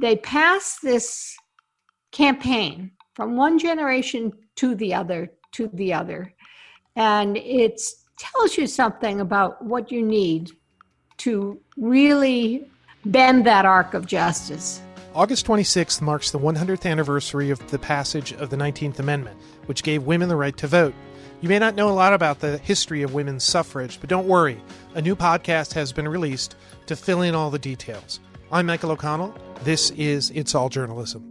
they pass this campaign from one generation to the other to the other. And it tells you something about what you need to really bend that arc of justice. August 26th marks the 100th anniversary of the passage of the 19th Amendment, which gave women the right to vote. You may not know a lot about the history of women's suffrage, but don't worry. A new podcast has been released to fill in all the details. I'm Michael O'Connell. This is It's All Journalism.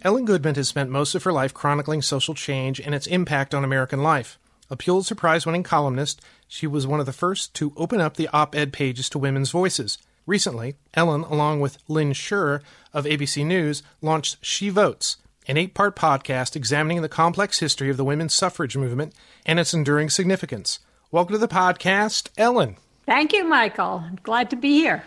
Ellen Goodman has spent most of her life chronicling social change and its impact on American life. A Pulitzer Prize winning columnist, she was one of the first to open up the op ed pages to women's voices. Recently, Ellen, along with Lynn Sherr of ABC News, launched She Votes, an eight part podcast examining the complex history of the women's suffrage movement and its enduring significance. Welcome to the podcast, Ellen. Thank you, Michael. I'm glad to be here.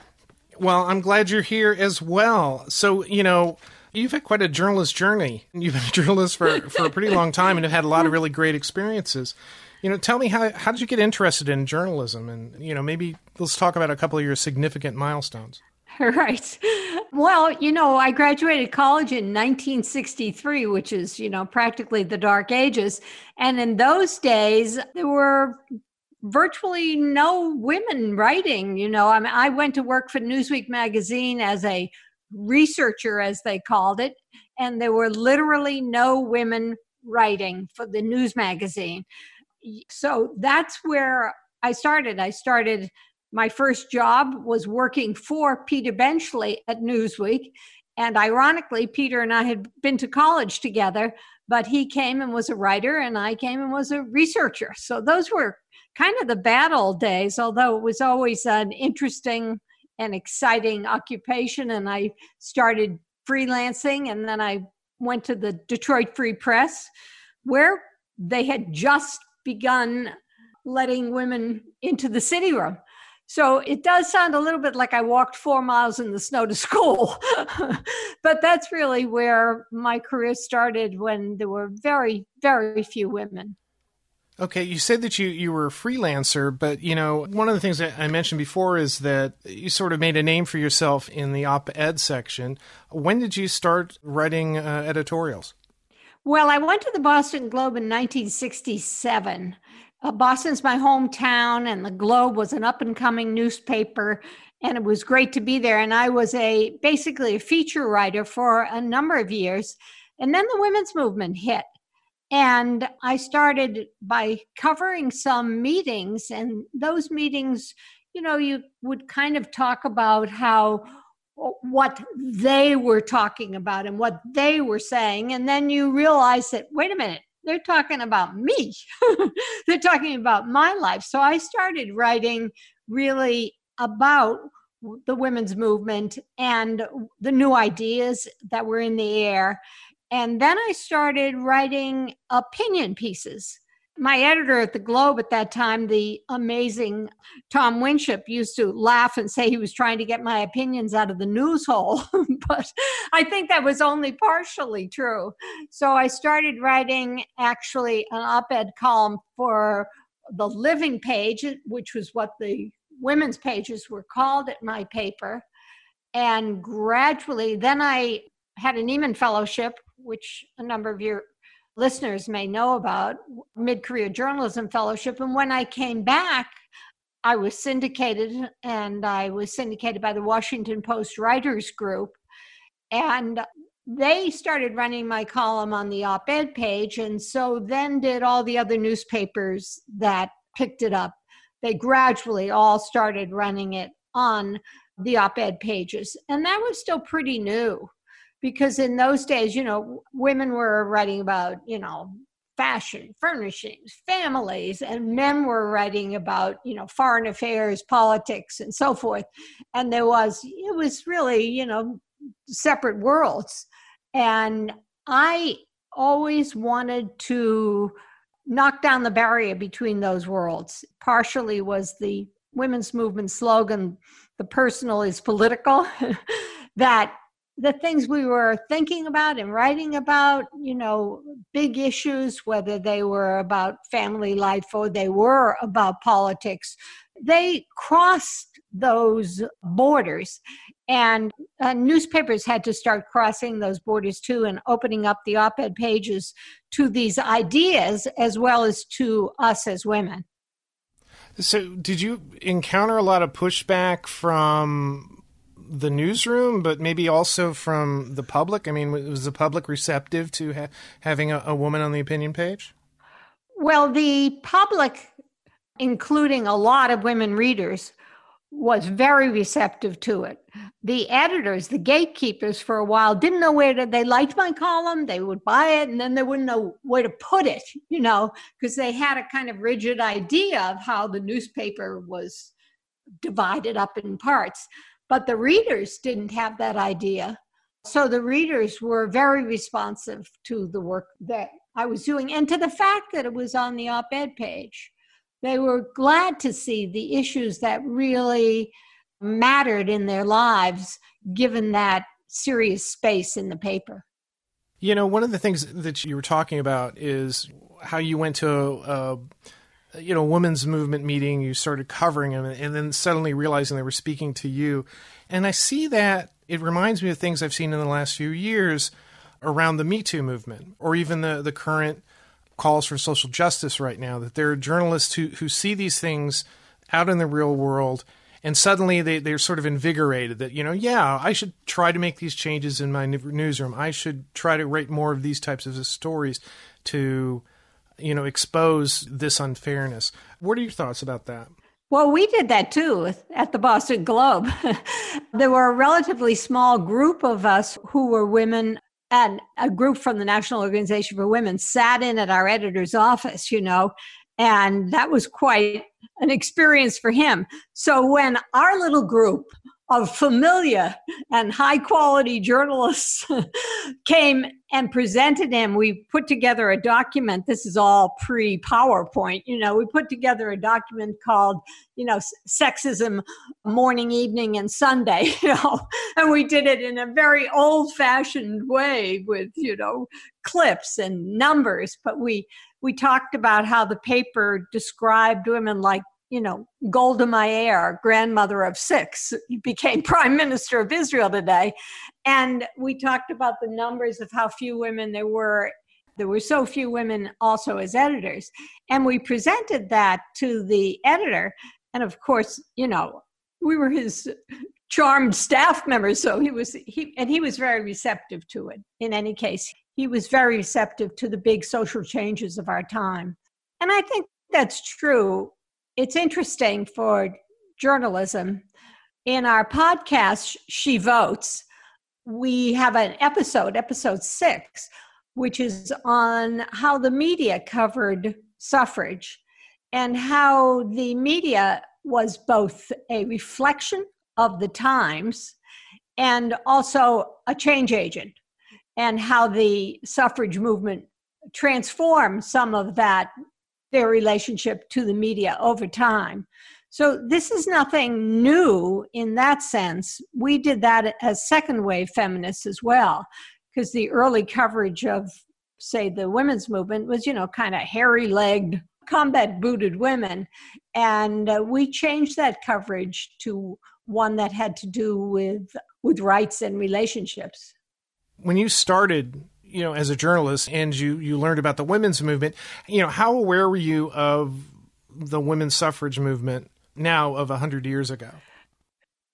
Well, I'm glad you're here as well. So, you know, You've had quite a journalist journey. You've been a journalist for, for a pretty long time and have had a lot of really great experiences. You know, tell me how how did you get interested in journalism, and you know, maybe let's talk about a couple of your significant milestones. Right. Well, you know, I graduated college in 1963, which is, you know, practically the dark ages. And in those days, there were virtually no women writing. You know, I mean, I went to work for Newsweek magazine as a researcher, as they called it, and there were literally no women writing for the news magazine. So that's where I started. I started, my first job was working for Peter Benchley at Newsweek. And ironically, Peter and I had been to college together, but he came and was a writer, and I came and was a researcher. So those were kind of the bad old days, although it was always an interesting and exciting occupation and I started freelancing and then I went to the Detroit Free Press where they had just begun letting women into the city room. So it does sound a little bit like I walked four miles in the snow to school. but that's really where my career started when there were very, very few women. Okay, you said that you, you were a freelancer, but you know, one of the things that I mentioned before is that you sort of made a name for yourself in the op ed section. When did you start writing uh, editorials? Well, I went to the Boston Globe in 1967. Uh, Boston's my hometown, and the Globe was an up and coming newspaper, and it was great to be there. And I was a basically a feature writer for a number of years. And then the women's movement hit and I started by covering some meetings, and those meetings, you know, you would kind of talk about how uh, what they were talking about and what they were saying. And then you realize that, wait a minute, they're talking about me. they're talking about my life. So I started writing really about the women's movement and the new ideas that were in the air and then I started writing opinion pieces. My editor at the Globe at that time, the amazing Tom Winship, used to laugh and say he was trying to get my opinions out of the news hole. but I think that was only partially true. So I started writing actually an op ed column for the living page, which was what the women's pages were called at my paper. And gradually, then I had a Nieman Fellowship, which a number of your listeners may know about, Mid Career Journalism Fellowship. And when I came back, I was syndicated and I was syndicated by the Washington Post Writers Group. And they started running my column on the op ed page. And so then did all the other newspapers that picked it up. They gradually all started running it on the op ed pages. And that was still pretty new because in those days, you know, women were writing about, you know, fashion, furnishings, families, and men were writing about, you know, foreign affairs, politics, and so forth. And there was, it was really, you know, separate worlds. And I always wanted to knock down the barrier between those worlds. Partially was the women's movement slogan, the personal is political, that the things we were thinking about and writing about, you know, big issues, whether they were about family life or they were about politics, they crossed those borders. And uh, newspapers had to start crossing those borders too and opening up the op ed pages to these ideas as well as to us as women. So, did you encounter a lot of pushback from the newsroom, but maybe also from the public? I mean, was the public receptive to ha- having a, a woman on the opinion page? Well, the public, including a lot of women readers, was very receptive to it. The editors, the gatekeepers for a while didn't know where to, they liked my column, they would buy it, and then they wouldn't know where to put it, you know, because they had a kind of rigid idea of how the newspaper was divided up in parts. But the readers didn't have that idea. So the readers were very responsive to the work that I was doing and to the fact that it was on the op ed page they were glad to see the issues that really mattered in their lives given that serious space in the paper. You know, one of the things that you were talking about is how you went to a, a Uh, you know women's movement meeting, you started covering them, and then suddenly realizing they were speaking to you. And I see that it reminds me of things I've seen in the last few years around the Me Too movement, or even the the current calls for social justice right now, that there are journalists who, who see these things out in the real world and suddenly they, they're sort of invigorated that, you know, yeah, I should try to make these changes in my newsroom. I should try to write more of these types of stories to, you know, expose this unfairness. What are your thoughts about that? Well, we did that too at the Boston Globe. there were a relatively small group of us who were women and a group from the National Organization for Women sat in at our editor's office, you know, and that was quite an experience for him. So when our little group of familiar and high quality journalists came and presented him. We put together a document. This is all pre PowerPoint. You know, we put together a document called, you know, Sexism Morning, Evening, and Sunday, you know, and we did it in a very old fashioned way with, you know, clips and numbers. But we, we talked about how the paper described women like you know, Golda Meir, grandmother of six, became prime minister of Israel today. And we talked about the numbers of how few women there were. There were so few women also as editors. And we presented that to the editor. And of course, you know, we were his charmed staff members. So he was, he, and he was very receptive to it. In any case, he was very receptive to the big social changes of our time. And I think that's true it's interesting for journalism. In our podcast, She Votes, we have an episode, episode six, which is on how the media covered suffrage and how the media was both a reflection of the times and also a change agent, and how the suffrage movement transformed some of that their relationship to the media over time. So this is nothing new in that sense. We did that as second wave feminists as well, because the early coverage of, say, the women's movement was, you know, kind of hairy legged, combat booted women. And uh, we changed that coverage to one that had to do with, with rights and relationships. When you started you know, as a journalist and you, you learned about the women's movement, you know, how aware were you of the women's suffrage movement now of 100 years ago?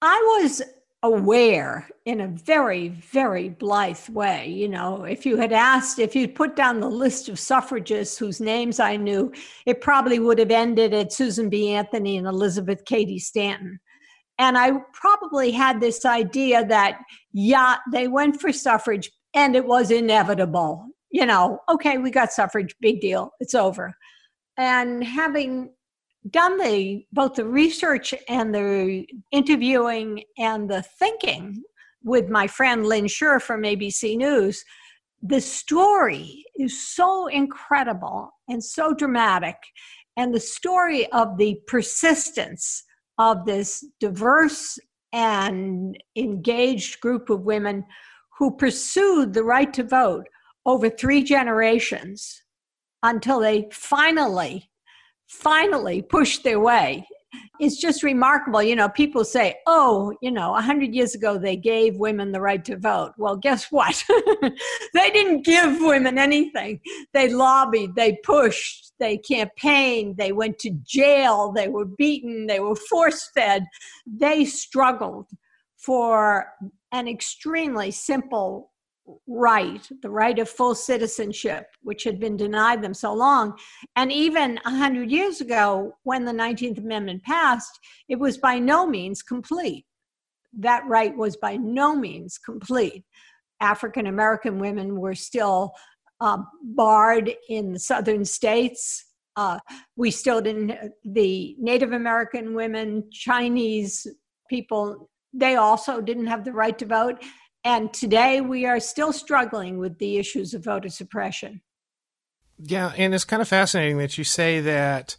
I was aware in a very, very blithe way. You know, if you had asked, if you'd put down the list of suffragists whose names I knew, it probably would have ended at Susan B. Anthony and Elizabeth Cady Stanton. And I probably had this idea that, yeah, they went for suffrage, and it was inevitable. You know, okay, we got suffrage, big deal, it's over. And having done the both the research and the interviewing and the thinking with my friend Lynn Sherr from ABC News, the story is so incredible and so dramatic. And the story of the persistence of this diverse and engaged group of women who pursued the right to vote over three generations until they finally, finally pushed their way. It's just remarkable. You know, people say, oh, you know, 100 years ago they gave women the right to vote. Well, guess what? they didn't give women anything. They lobbied, they pushed, they campaigned, they went to jail, they were beaten, they were force fed. They struggled for an extremely simple right, the right of full citizenship, which had been denied them so long. And even 100 years ago, when the 19th Amendment passed, it was by no means complete. That right was by no means complete. African American women were still uh, barred in the southern states. Uh, we still didn't, the Native American women, Chinese people, they also didn't have the right to vote. And today we are still struggling with the issues of voter suppression. Yeah, and it's kind of fascinating that you say that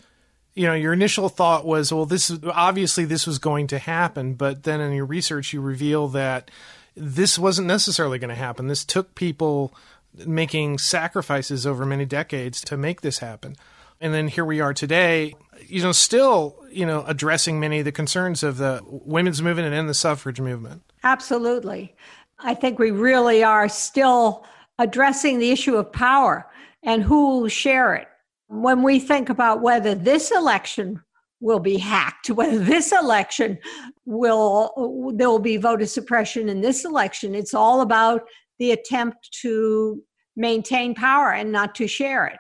you know your initial thought was well this is obviously this was going to happen but then in your research you reveal that this wasn't necessarily going to happen this took people making sacrifices over many decades to make this happen and then here we are today you know still you know addressing many of the concerns of the women's movement and the suffrage movement absolutely I think we really are still addressing the issue of power and who will share it. When we think about whether this election will be hacked, whether this election will, there will be voter suppression in this election, it's all about the attempt to maintain power and not to share it.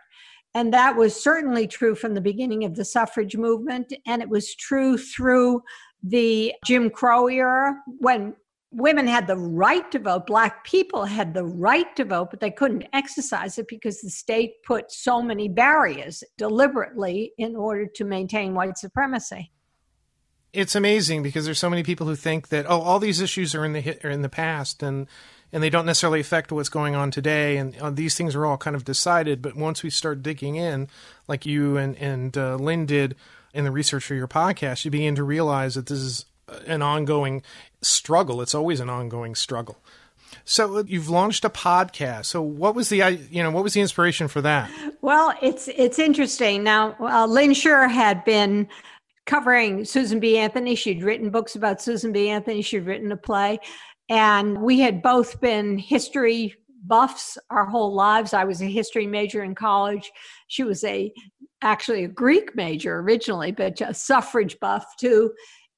And that was certainly true from the beginning of the suffrage movement. And it was true through the Jim Crow era when women had the right to vote, black people had the right to vote, but they couldn't exercise it because the state put so many barriers deliberately in order to maintain white supremacy. It's amazing because there's so many people who think that oh, all these issues are in the are in the past and and they don't necessarily affect what's going on today, and uh, these things are all kind of decided. But once we start digging in, like you and and uh, Lynn did in the research for your podcast, you begin to realize that this is an ongoing struggle. It's always an ongoing struggle. So uh, you've launched a podcast. So what was the you know what was the inspiration for that? Well, it's it's interesting. Now, uh, Lynn Sherr had been covering Susan B. Anthony. She'd written books about Susan B. Anthony. She'd written a play, and we had both been history buffs our whole lives. I was a history major in college. She was a actually a Greek major originally, but a suffrage buff too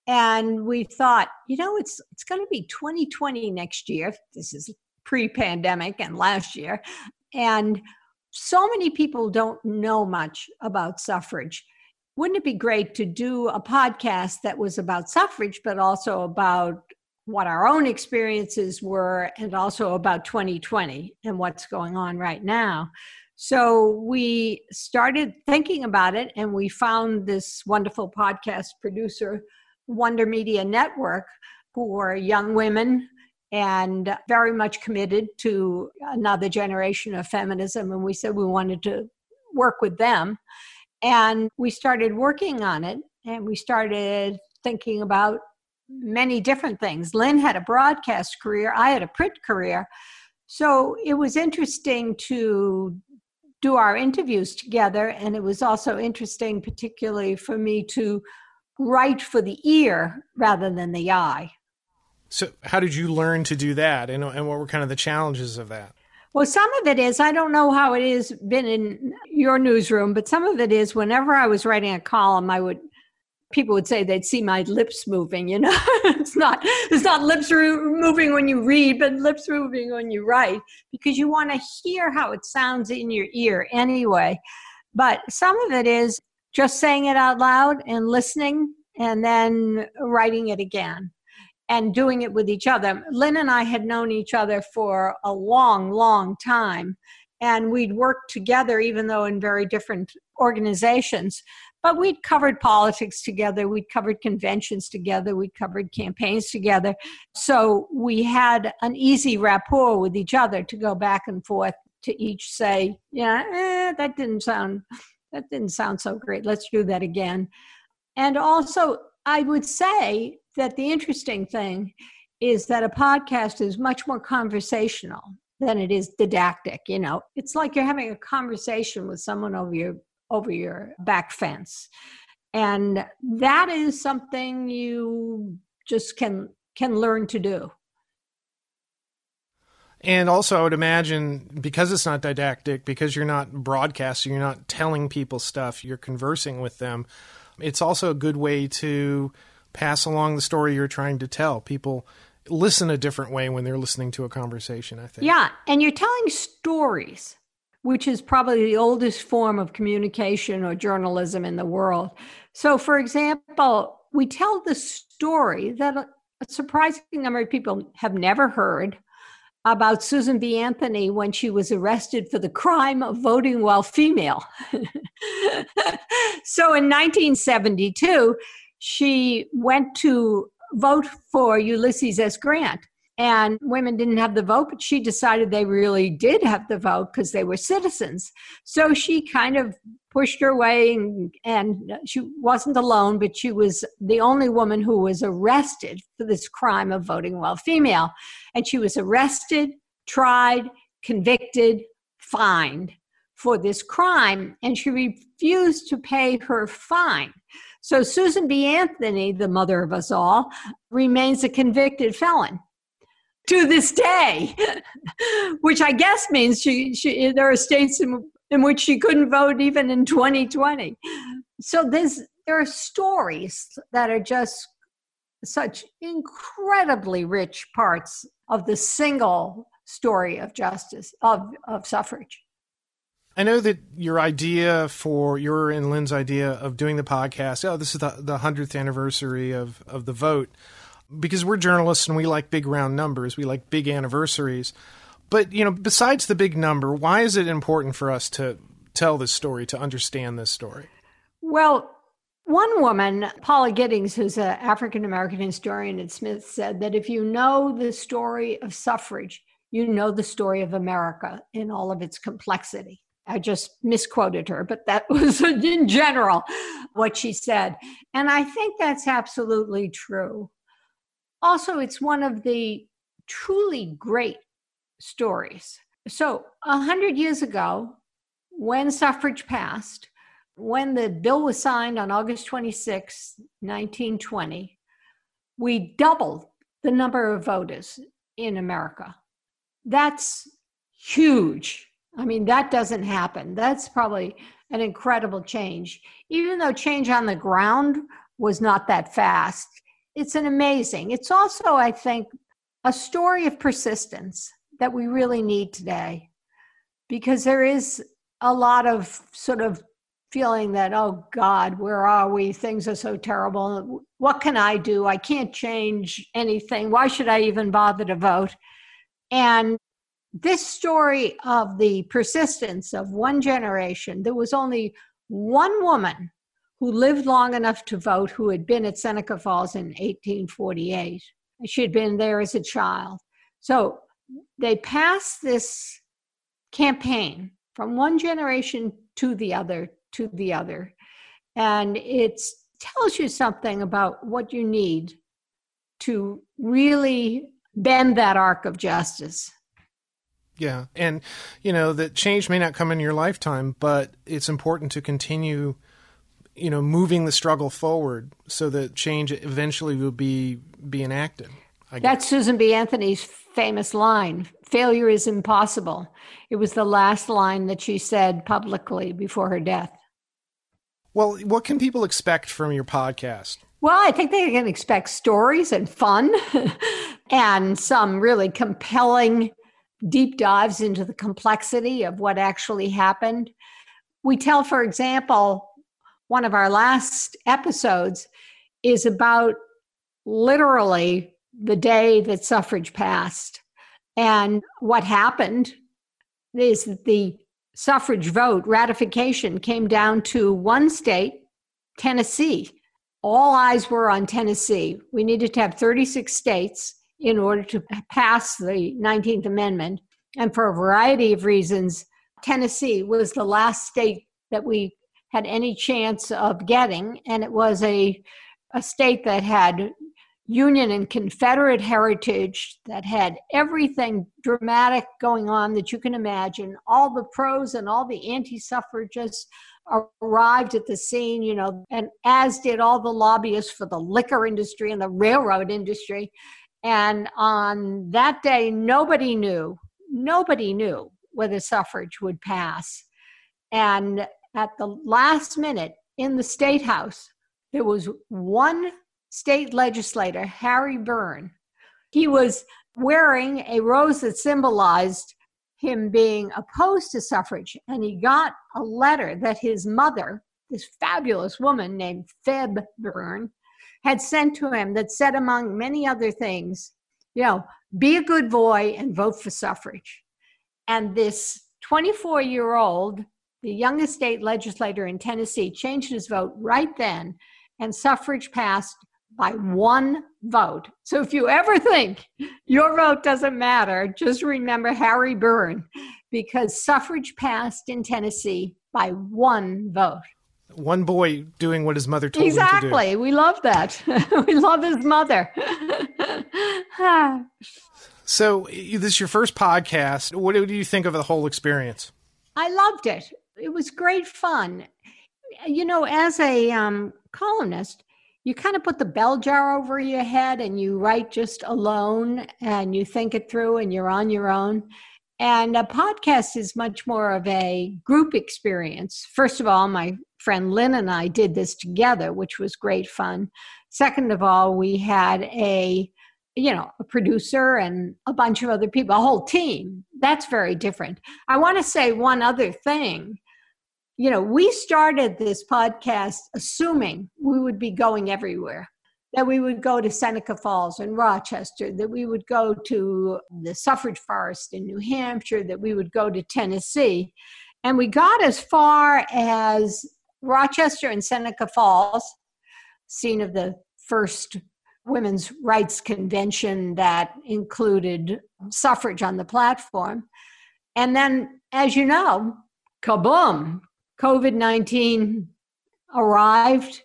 and we thought you know it's it's going to be 2020 next year this is pre-pandemic and last year and so many people don't know much about suffrage wouldn't it be great to do a podcast that was about suffrage but also about what our own experiences were and also about 2020 and what's going on right now so we started thinking about it and we found this wonderful podcast producer Wonder Media Network, who are young women and very much committed to another generation of feminism. And we said we wanted to work with them. And we started working on it and we started thinking about many different things. Lynn had a broadcast career, I had a print career. So it was interesting to do our interviews together. And it was also interesting, particularly for me, to write for the ear rather than the eye. So, how did you learn to do that, and, and what were kind of the challenges of that? Well, some of it is, I don't know how it is been in your newsroom, but some of it is whenever I was writing a column, I would, people would say they'd see my lips moving, you know, it's not, it's not lips moving when you read, but lips moving when you write, because you want to hear how it sounds in your ear anyway. But some of it is just saying it out loud and listening and then writing it again and doing it with each other. Lynn and I had known each other for a long, long time, and we'd worked together, even though in very different organizations. But we'd covered politics together, we'd covered conventions together, we'd covered campaigns together. So we had an easy rapport with each other to go back and forth to each say, yeah, eh, that didn't sound that didn't sound so great. Let's do that again. And also, I would say that the interesting thing is that a podcast is much more conversational than it is didactic you know it's like you're having a conversation with someone over your over your back fence and that is something you just can can learn to do and also, I would imagine because it's not didactic, because you're not broadcasting, you're not telling people stuff, you're conversing with them. It's also a good way to pass along the story you're trying to tell. People listen a different way when they're listening to a conversation, I think. Yeah. And you're telling stories, which is probably the oldest form of communication or journalism in the world. So, for example, we tell the story that a surprising number of people have never heard about Susan B. Anthony when she was arrested for the crime of voting while female. so in 1972, she went to vote for Ulysses S. Grant. And women didn't have the vote, but she decided they really did have the vote because they were citizens. So she kind of pushed her way, and, and she wasn't alone, but she was the only woman who was arrested for this crime of voting while female. And she was arrested, tried, convicted, fined for this crime, and she refused to pay her fine. So Susan B. Anthony, the mother of us all, remains a convicted felon to this day, which I guess means she, she there are states in, in which she couldn't vote even in 2020. So there's there are stories that are just such incredibly rich parts of the single story of justice of, of suffrage. I know that your idea for your and Lynn's idea of doing the podcast, oh, this is the, the 100th anniversary of, of the vote because we're journalists and we like big round numbers, we like big anniversaries. But, you know, besides the big number, why is it important for us to tell this story, to understand this story? Well, one woman, Paula Giddings, who's an African American historian at Smith, said that if you know the story of suffrage, you know the story of America in all of its complexity. I just misquoted her, but that was in general what she said. And I think that's absolutely true. Also, it's one of the truly great stories. So, a hundred years ago, when suffrage passed, when the bill was signed on August 26, 1920, we doubled the number of voters in America. That's huge. I mean, that doesn't happen. That's probably an incredible change. Even though change on the ground was not that fast, it's an amazing. It's also, I think, a story of persistence that we really need today because there is a lot of sort of feeling that, oh God, where are we? Things are so terrible. What can I do? I can't change anything. Why should I even bother to vote? And this story of the persistence of one generation, there was only one woman who lived long enough to vote who had been at Seneca Falls in 1848. She had been there as a child. So they passed this campaign from one generation to the other to the other. And it tells you something about what you need to really bend that arc of justice. Yeah. And, you know, that change may not come in your lifetime, but it's important to continue, you know, moving the struggle forward so that change eventually will be, be enacted. That's Susan B. Anthony's famous line failure is impossible. It was the last line that she said publicly before her death. Well, what can people expect from your podcast? Well, I think they can expect stories and fun and some really compelling deep dives into the complexity of what actually happened. We tell, for example, one of our last episodes is about literally the day that suffrage passed. And what happened is that the suffrage vote ratification came down to one state, Tennessee. All eyes were on Tennessee. We needed to have 36 states in order to pass the 19th Amendment. And for a variety of reasons, Tennessee was the last state that we had any chance of getting. And it was a, a state that had Union and Confederate heritage that had everything dramatic going on that you can imagine. All the pros and all the anti suffragists arrived at the scene, you know, and as did all the lobbyists for the liquor industry and the railroad industry. And on that day, nobody knew, nobody knew whether suffrage would pass. And at the last minute in the state house, there was one state legislator, Harry Burn. He was wearing a rose that symbolized him being opposed to suffrage. And he got a letter that his mother, this fabulous woman named Febb Burn, had sent to him that said, among many other things, you know, be a good boy and vote for suffrage. And this 24 year old, the youngest state legislator in Tennessee, changed his vote right then, and suffrage passed by one vote. So if you ever think your vote doesn't matter, just remember Harry Burn, because suffrage passed in Tennessee by one vote. One boy doing what his mother told exactly. him to do. Exactly. We love that. we love his mother. so, this is your first podcast. What do you think of the whole experience? I loved it. It was great fun. You know, as a um, columnist, you kind of put the bell jar over your head and you write just alone and you think it through and you're on your own. And a podcast is much more of a group experience. First of all, my friend Lynn and I did this together, which was great fun. Second of all, we had a you know, a producer and a bunch of other people, a whole team. That's very different. I want to say one other thing you know, we started this podcast assuming we would be going everywhere, that we would go to Seneca Falls and Rochester, that we would go to the suffrage forest in New Hampshire, that we would go to Tennessee. And we got as far as Rochester and Seneca Falls, scene of the first women's rights convention that included suffrage on the platform. And then, as you know, kaboom, COVID 19 arrived.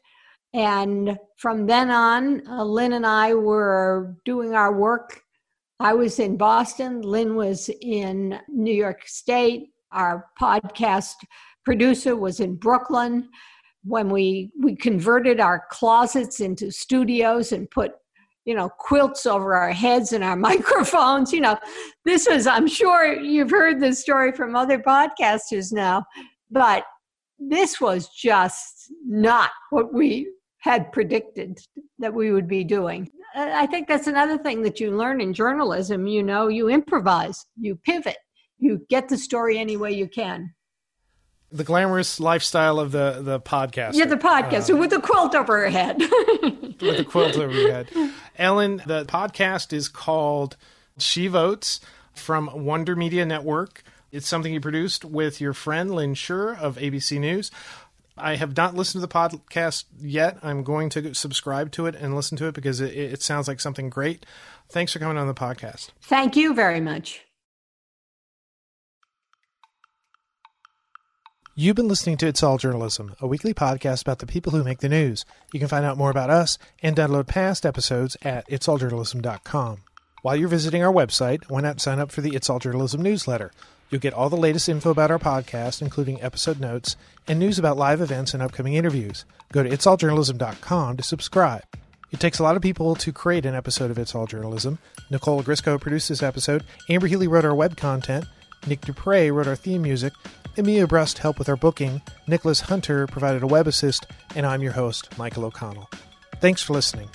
And from then on, uh, Lynn and I were doing our work. I was in Boston, Lynn was in New York State. Our podcast producer was in Brooklyn. When we, we converted our closets into studios and put you know quilts over our heads and our microphones you know this was i'm sure you've heard this story from other podcasters now but this was just not what we had predicted that we would be doing. I think that's another thing that you learn in journalism. You know, you improvise, you pivot, you get the story any way you can. The glamorous lifestyle of the the podcast. Yeah, the podcast uh, with a quilt over her head. with a quilt over your head. Ellen, the podcast is called She Votes from Wonder Media Network. It's something you produced with your friend Lynn Sherr of ABC News. I have not listened to the podcast yet. I'm going to subscribe to it and listen to it because it, it sounds like something great. Thanks for coming on the podcast. Thank you very much. You've been listening to It's All Journalism, a weekly podcast about the people who make the news. You can find out more about us and download past episodes at itsalljournalism.com. While you're visiting our website, why not sign up for the It's All Journalism newsletter? You'll get all the latest info about our podcast, including episode notes and news about live events and upcoming interviews. Go to itsalljournalism.com to subscribe. It takes a lot of people to create an episode of It's All Journalism. Nicole Grisco produced this episode. Amber Healy wrote our web content. Nick Dupre wrote our theme music. Emilia Brust helped with our booking. Nicholas Hunter provided a web assist. And I'm your host, Michael O'Connell. Thanks for listening.